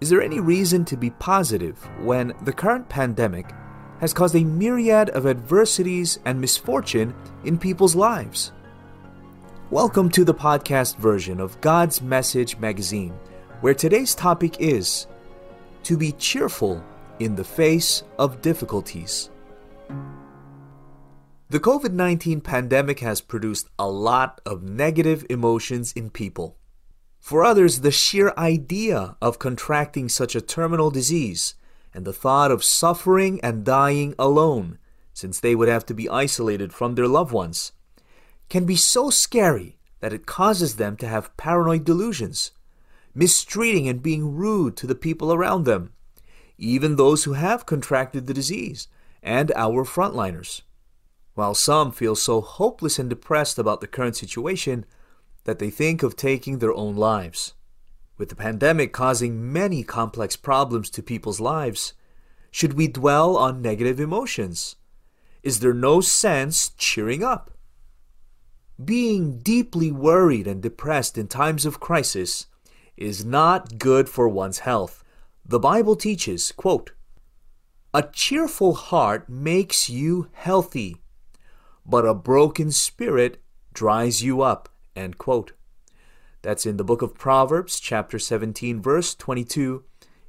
Is there any reason to be positive when the current pandemic has caused a myriad of adversities and misfortune in people's lives? Welcome to the podcast version of God's Message magazine, where today's topic is to be cheerful in the face of difficulties. The COVID 19 pandemic has produced a lot of negative emotions in people. For others, the sheer idea of contracting such a terminal disease and the thought of suffering and dying alone, since they would have to be isolated from their loved ones, can be so scary that it causes them to have paranoid delusions, mistreating and being rude to the people around them, even those who have contracted the disease and our frontliners. While some feel so hopeless and depressed about the current situation that they think of taking their own lives. With the pandemic causing many complex problems to people's lives, should we dwell on negative emotions? Is there no sense cheering up? Being deeply worried and depressed in times of crisis is not good for one's health. The Bible teaches, quote, A cheerful heart makes you healthy, but a broken spirit dries you up. End quote. That's in the book of Proverbs, chapter 17, verse 22,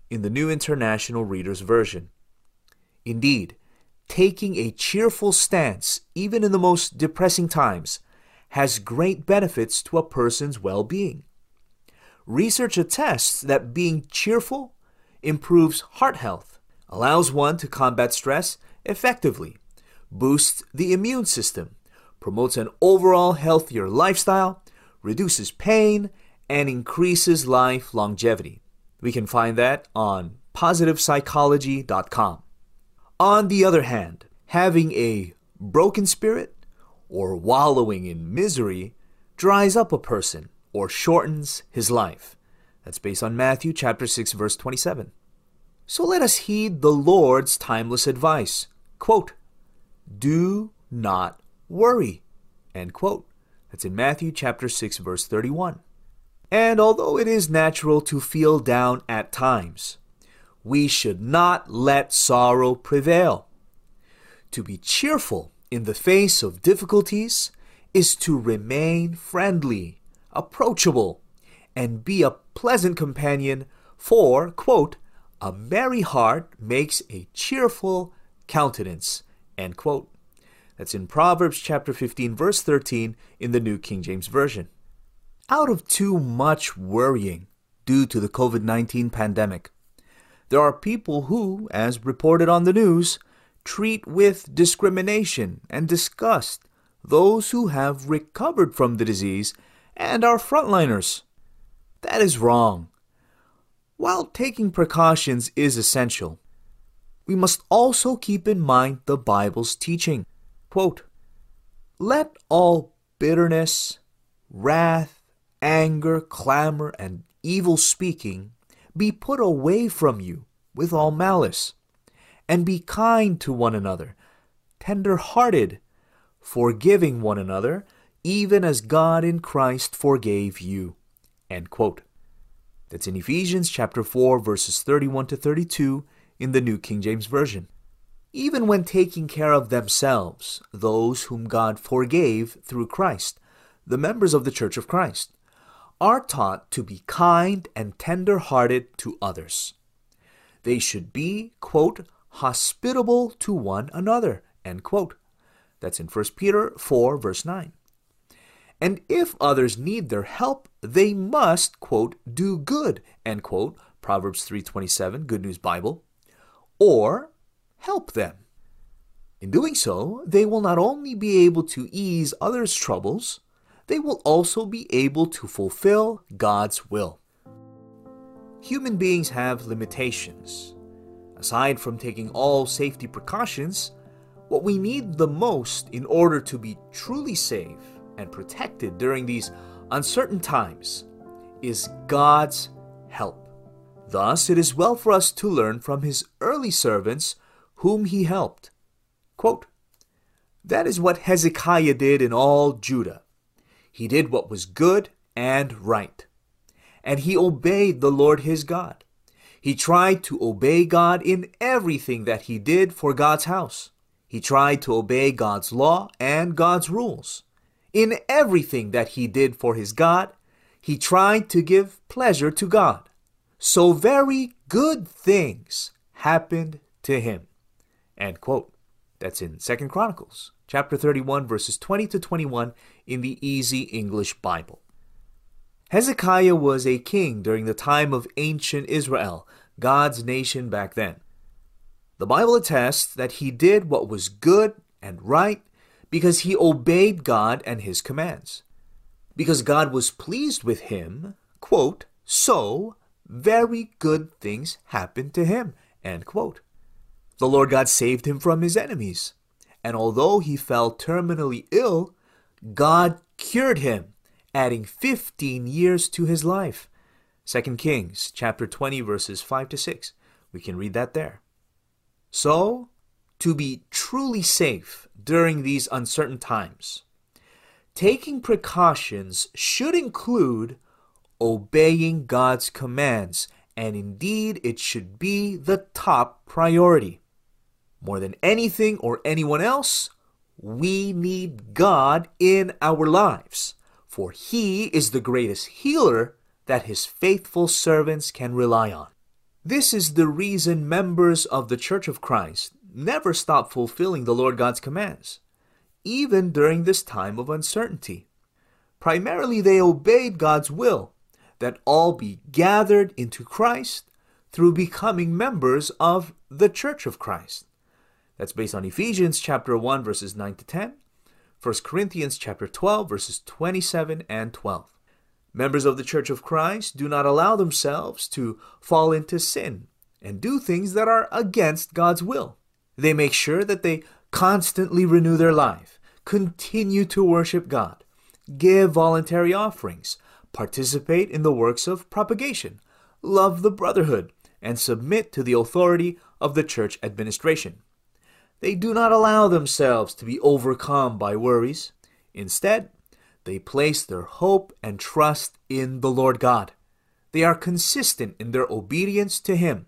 in the New International Reader's Version. Indeed, taking a cheerful stance, even in the most depressing times, has great benefits to a person's well being. Research attests that being cheerful improves heart health, allows one to combat stress effectively, boosts the immune system, promotes an overall healthier lifestyle, reduces pain, and increases life longevity. We can find that on positivepsychology.com. On the other hand, having a broken spirit or wallowing in misery dries up a person or shortens his life. That's based on Matthew chapter 6 verse 27. So let us heed the Lord's timeless advice. Quote, "Do not worry." End quote. That's in Matthew chapter 6 verse 31. And although it is natural to feel down at times, we should not let sorrow prevail. To be cheerful in the face of difficulties is to remain friendly, approachable, and be a pleasant companion for, quote, a merry heart makes a cheerful countenance, end quote. That's in Proverbs chapter 15 verse 13 in the New King James Version. Out of too much worrying due to the COVID-19 pandemic, there are people who, as reported on the news, treat with discrimination and disgust those who have recovered from the disease and are frontliners. That is wrong. While taking precautions is essential, we must also keep in mind the Bible's teaching. Quote, Let all bitterness, wrath, anger, clamor, and evil speaking be put away from you with all malice, and be kind to one another, tender hearted, forgiving one another, even as God in Christ forgave you. That's in Ephesians chapter 4 verses 31 to 32 in the New King James Version even when taking care of themselves, those whom God forgave through Christ, the members of the Church of Christ, are taught to be kind and tender hearted to others. They should be, quote, hospitable to one another, end quote. That's in 1 Peter 4, verse 9. And if others need their help, they must, quote, do good, end quote, Proverbs 3.27, Good News Bible, or help them. In doing so, they will not only be able to ease others' troubles, they will also be able to fulfill God's will. Human beings have limitations. Aside from taking all safety precautions, what we need the most in order to be truly safe and protected during these uncertain times is God's help. Thus, it is well for us to learn from His early servants whom he helped. Quote, that is what Hezekiah did in all Judah. He did what was good and right, and he obeyed the Lord his God. He tried to obey God in everything that he did for God's house. He tried to obey God's law and God's rules. In everything that he did for his God, he tried to give pleasure to God. So very good things happened to him. End quote. That's in Second Chronicles, chapter 31, verses 20 to 21 in the Easy English Bible. Hezekiah was a king during the time of ancient Israel, God's nation back then. The Bible attests that he did what was good and right because he obeyed God and his commands. Because God was pleased with him, quote, so very good things happened to him, end quote. The Lord God saved him from his enemies. And although he fell terminally ill, God cured him, adding 15 years to his life. 2 Kings chapter 20 verses 5 to 6. We can read that there. So, to be truly safe during these uncertain times, taking precautions should include obeying God's commands, and indeed it should be the top priority. More than anything or anyone else, we need God in our lives, for He is the greatest healer that His faithful servants can rely on. This is the reason members of the Church of Christ never stop fulfilling the Lord God's commands, even during this time of uncertainty. Primarily, they obeyed God's will that all be gathered into Christ through becoming members of the Church of Christ. That's based on Ephesians chapter 1 verses 9 to 10, 1 Corinthians chapter 12 verses 27 and 12. Members of the Church of Christ do not allow themselves to fall into sin and do things that are against God's will. They make sure that they constantly renew their life, continue to worship God, give voluntary offerings, participate in the works of propagation, love the brotherhood, and submit to the authority of the church administration. They do not allow themselves to be overcome by worries. Instead, they place their hope and trust in the Lord God. They are consistent in their obedience to Him,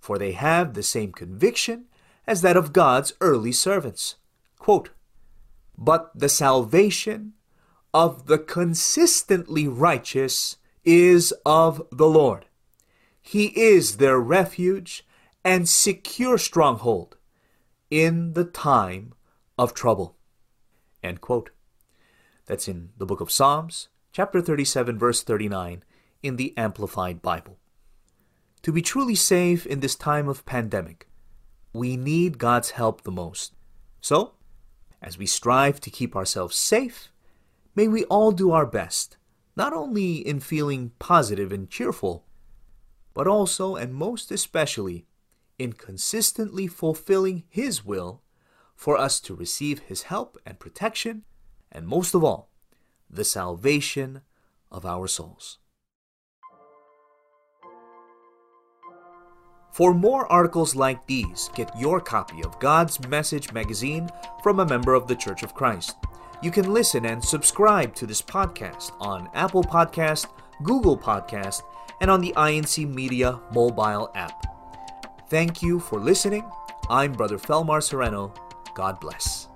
for they have the same conviction as that of God's early servants. Quote, but the salvation of the consistently righteous is of the Lord. He is their refuge and secure stronghold in the time of trouble. End quote. That's in the book of Psalms, chapter 37, verse 39, in the Amplified Bible. To be truly safe in this time of pandemic, we need God's help the most. So, as we strive to keep ourselves safe, may we all do our best, not only in feeling positive and cheerful, but also and most especially in consistently fulfilling His will for us to receive His help and protection, and most of all, the salvation of our souls. For more articles like these, get your copy of God's Message magazine from a member of the Church of Christ. You can listen and subscribe to this podcast on Apple Podcast, Google Podcast, and on the INC Media mobile app. Thank you for listening. I'm Brother Felmar Sereno. God bless.